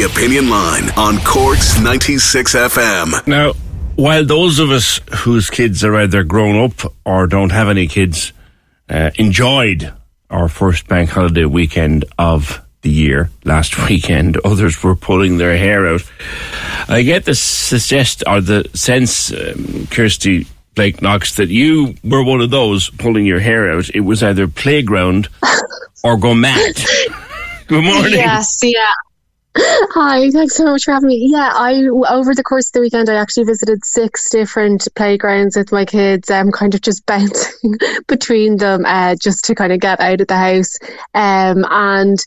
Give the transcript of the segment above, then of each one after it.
The Opinion Line on Cork's 96 FM. Now, while those of us whose kids are either grown up or don't have any kids uh, enjoyed our first bank holiday weekend of the year last weekend, others were pulling their hair out. I get the suggest or the sense, um, Kirsty Blake Knox, that you were one of those pulling your hair out. It was either playground or go mad. Good morning. Yes, yeah. Hi, thanks so much for having me. Yeah, I over the course of the weekend, I actually visited six different playgrounds with my kids. I'm um, kind of just bouncing between them, uh, just to kind of get out of the house. Um, and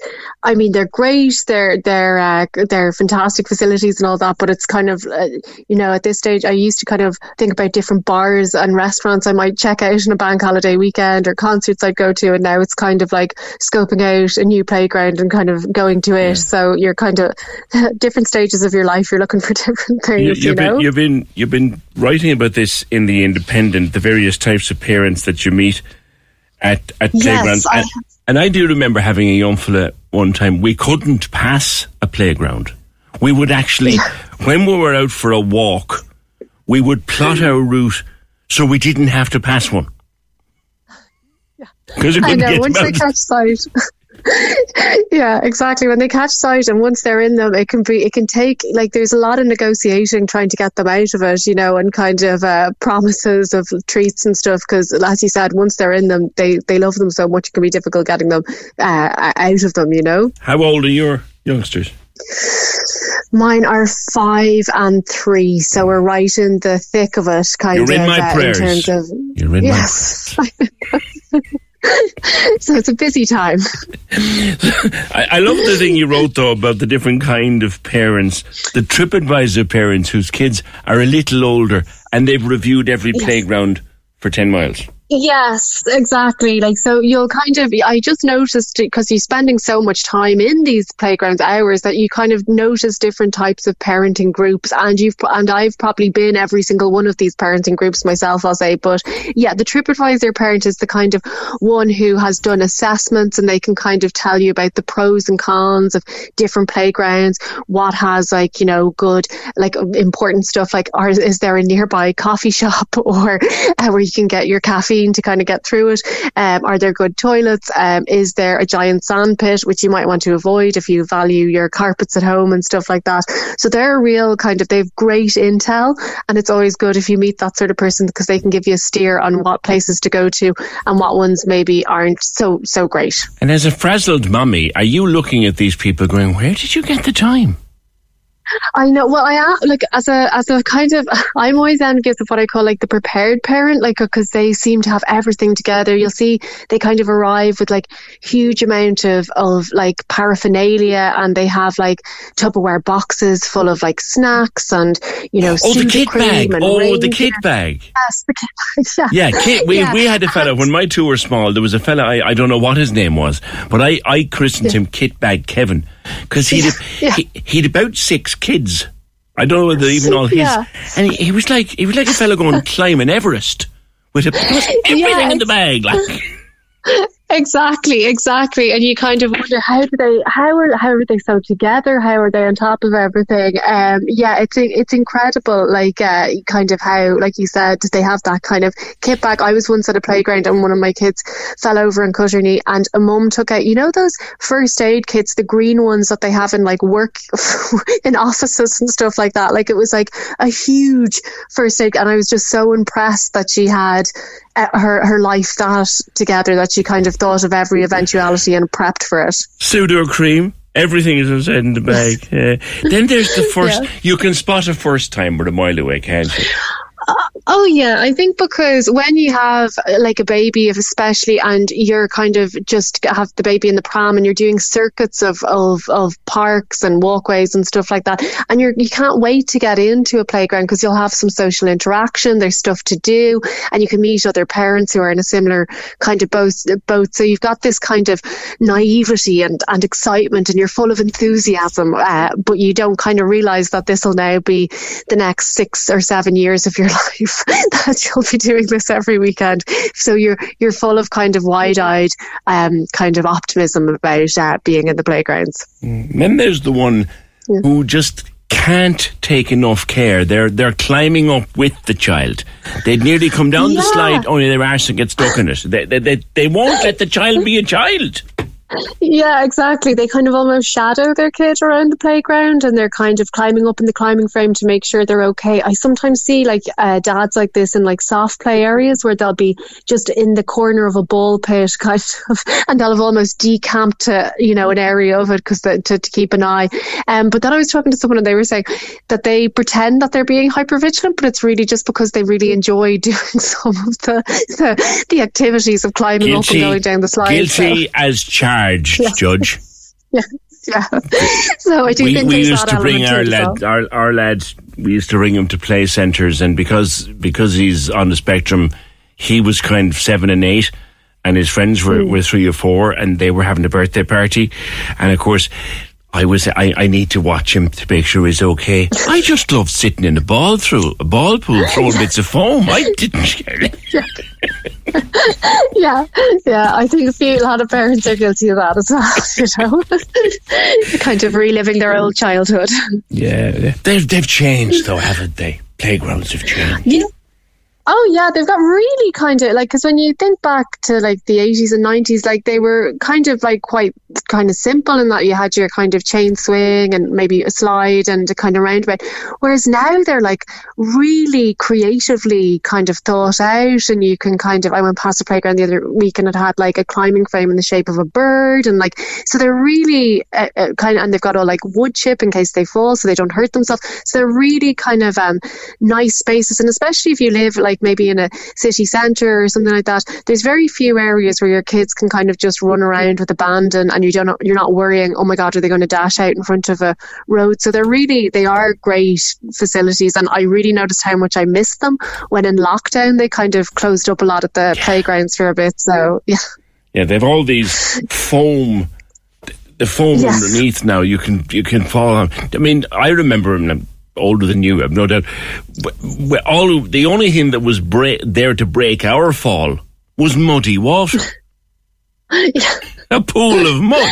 I mean, they're great. They're they're uh, they're fantastic facilities and all that. But it's kind of uh, you know at this stage, I used to kind of think about different bars and restaurants I might check out on a bank holiday weekend or concerts I'd go to, and now it's kind of like scoping out a new playground and kind of going to it. Yeah. So you're kind of different stages of your life. You're looking for different things. You, you've, you know? been, you've been you've been writing about this in the Independent, the various types of parents that you meet at at yes, playgrounds. I and, and I do remember having a young fella one time. We couldn't pass a playground. We would actually, when we were out for a walk, we would plot our route so we didn't have to pass one. Because I know once they catch sight. yeah, exactly. When they catch sight and once they're in them, it can be, it can take, like, there's a lot of negotiating trying to get them out of it, you know, and kind of uh, promises of treats and stuff. Because, as you said, once they're in them, they, they love them so much, it can be difficult getting them uh, out of them, you know. How old are your youngsters? Mine are five and three, so we're right in the thick of it, kind You're of. in my uh, prayers. In terms of, You're in yes. so it's a busy time. I, I, love the thing you wrote though about the different kind of parents, the TripAdvisor parents whose kids are a little older and they've reviewed every yes. playground for ten miles. Yes, exactly. Like, so you'll kind of, I just noticed because you're spending so much time in these playgrounds hours that you kind of notice different types of parenting groups. And you've, and I've probably been every single one of these parenting groups myself, I'll say. But yeah, the TripAdvisor parent is the kind of one who has done assessments and they can kind of tell you about the pros and cons of different playgrounds, what has like, you know, good, like important stuff like, are, is there a nearby coffee shop or uh, where you can get your caffeine to kind of get through it? Um, are there good toilets? Um, is there a giant sand pit, which you might want to avoid if you value your carpets at home and stuff like that? So they're real kind of, they've great intel and it's always good if you meet that sort of person because they can give you a steer on what places to go to and what ones maybe aren't so, so great. And as a frazzled mummy, are you looking at these people going, where did you get the time? I know. Well, I am like as a as a kind of I'm always envious of what I call like the prepared parent, like because they seem to have everything together. You'll see they kind of arrive with like huge amount of of like paraphernalia, and they have like Tupperware boxes full of like snacks and you know oh the kit bag oh the kit bag yes the kit bag yeah, yeah kit, we yeah. we had a fella when my two were small. There was a fella I, I don't know what his name was, but I I christened yeah. him Kit Bag Kevin because he'd he'd about six kids. I don't know whether even all his. Yeah. And he, he, was like he was like a fellow going climbing Everest with a, everything in the bag, like. exactly, exactly. And you kind of wonder how do they, how are, how are they so together? How are they on top of everything? Um, yeah, it's it's incredible. Like, uh, kind of how, like you said, they have that kind of kit bag. I was once at a playground and one of my kids fell over and cut her knee, and a mum took out, you know, those first aid kits, the green ones that they have in like work in offices and stuff like that. Like, it was like a huge first aid, and I was just so impressed that she had uh, her her life that together that she kind of thought of every eventuality and prepped for it. Pseudo Sudocrem. Everything is in the bag. Uh, then there's the first. Yeah. You can spot a first timer a mile away, can't you? Uh, oh yeah, I think because when you have like a baby, especially, and you're kind of just have the baby in the pram, and you're doing circuits of, of, of parks and walkways and stuff like that, and you're you can't wait to get into a playground because you'll have some social interaction. There's stuff to do, and you can meet other parents who are in a similar kind of boat. boat. So you've got this kind of naivety and and excitement, and you're full of enthusiasm, uh, but you don't kind of realize that this will now be the next six or seven years of your life that you'll be doing this every weekend. So you're you're full of kind of wide eyed um, kind of optimism about uh, being in the playgrounds. Mm. Then there's the one yeah. who just can't take enough care. They're they're climbing up with the child. They'd nearly come down yeah. the slide, only their arse and get stuck in it. They, they, they, they won't let the child be a child. Yeah, exactly. They kind of almost shadow their kid around the playground and they're kind of climbing up in the climbing frame to make sure they're okay. I sometimes see like uh, dads like this in like soft play areas where they'll be just in the corner of a ball pit kind of, and they'll have almost decamped to, you know, an area of it because to, to keep an eye. Um, but then I was talking to someone and they were saying that they pretend that they're being hyper vigilant, but it's really just because they really enjoy doing some of the, the, the activities of climbing guilty, up and going down the slide. Guilty so. as charged charged, yeah. Judge. yeah. Yeah. So I do we, think we used to bring our lad, our, our lad, we used to bring him to play centres, and because because he's on the spectrum, he was kind of seven and eight, and his friends were, mm. were three or four, and they were having a birthday party, and of course I was I, I need to watch him to make sure he's okay. I just love sitting in a ball through a ball pool throwing bits of foam. I didn't care. yeah, yeah. I think a few a lot of parents are guilty of that as well. You know, kind of reliving their old childhood. Yeah, they've they've changed though, haven't they? Playgrounds have changed. You know, Oh yeah, they've got really kind of like because when you think back to like the eighties and nineties, like they were kind of like quite kind of simple in that you had your kind of chain swing and maybe a slide and a kind of roundabout. Whereas now they're like really creatively kind of thought out, and you can kind of. I went past the playground the other week and it had like a climbing frame in the shape of a bird, and like so they're really uh, uh, kind of and they've got all like wood chip in case they fall so they don't hurt themselves. So they're really kind of um nice spaces, and especially if you live like like maybe in a city centre or something like that, there's very few areas where your kids can kind of just run around with abandon and you don't you're not worrying, oh my god, are they going to dash out in front of a road? So they're really they are great facilities, and I really noticed how much I missed them when in lockdown. They kind of closed up a lot of the playgrounds for a bit. So yeah, yeah, they've all these foam the foam yes. underneath now you can you can fall on. I mean, I remember older than you, I've no doubt. All the only thing that was bra- there to break our fall was muddy water. yeah. A pool of mud.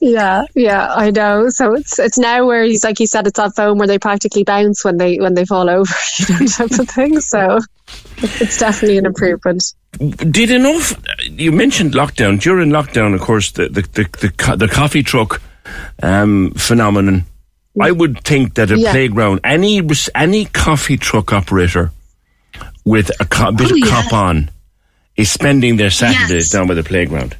yeah, yeah, I know. So it's it's now where he's like he said, it's that foam where they practically bounce when they when they fall over, you know, type of thing. So it's definitely an improvement. Did enough? You mentioned lockdown. During lockdown, of course, the the the, the, the coffee truck um, phenomenon I would think that a yeah. playground, any any coffee truck operator with a co- bit oh, of cop on, is spending their Saturdays yes. down by the playground.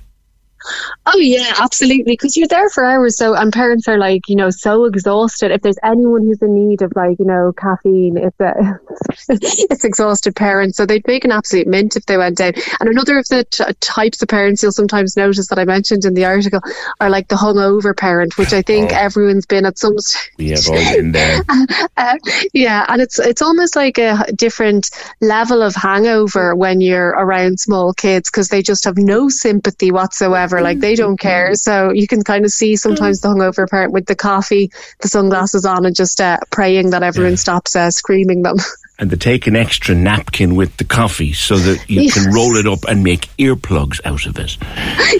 Oh yeah, absolutely. Because you're there for hours. So, and parents are like, you know, so exhausted. If there's anyone who's in need of like, you know, caffeine, it's a, it's exhausted parents. So they'd make an absolute mint if they went down. And another of the t- types of parents you'll sometimes notice that I mentioned in the article are like the hungover parent, which I think oh. everyone's been at some stage. We have all been there. uh, yeah, and it's it's almost like a different level of hangover when you're around small kids because they just have no sympathy whatsoever. Like they don't care. So you can kind of see sometimes the hungover parent with the coffee, the sunglasses on, and just uh, praying that everyone yeah. stops uh, screaming them. And to take an extra napkin with the coffee so that you yes. can roll it up and make earplugs out of it.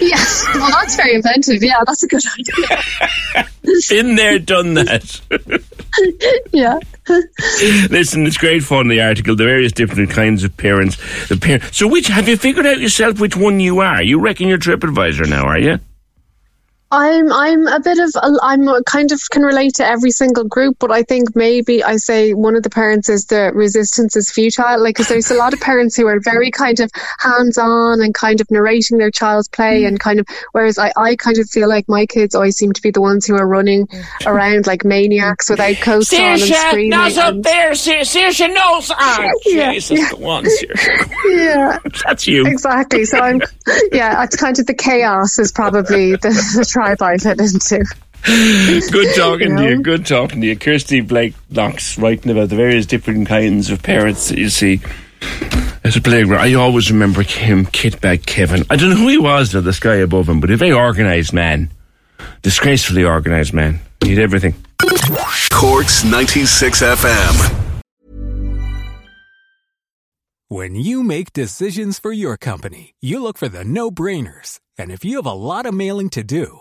Yes, well, that's very inventive. Yeah, that's a good idea. Been there, done that. yeah. Listen, it's great fun. The article, the various different kinds of parents. The parent. So, which have you figured out yourself which one you are? You reckon you're TripAdvisor now, are you? I'm I'm a bit of I'm kind of can relate to every single group, but I think maybe I say one of the parents is the resistance is futile. Like, because there's a lot of parents who are very kind of hands on and kind of narrating their child's play, mm. and kind of whereas I, I kind of feel like my kids always seem to be the ones who are running around like maniacs without coats on and screaming. Nose up there, Saoirse, nose on. Yeah, Jesus, yeah. the one, Yeah, that's you exactly. So I'm yeah, it's kind of the chaos is probably the, the tribe I fit into. Good talking you know? to you. Good talking to you. Kirsty Blake Knox writing about the various different kinds of parents that you see as a playground. I always remember him, Kitbag Kevin. I don't know who he was, though, the guy above him, but a very organised man. Disgracefully organised man. He had everything. Cork's 96 FM. When you make decisions for your company, you look for the no brainers. And if you have a lot of mailing to do,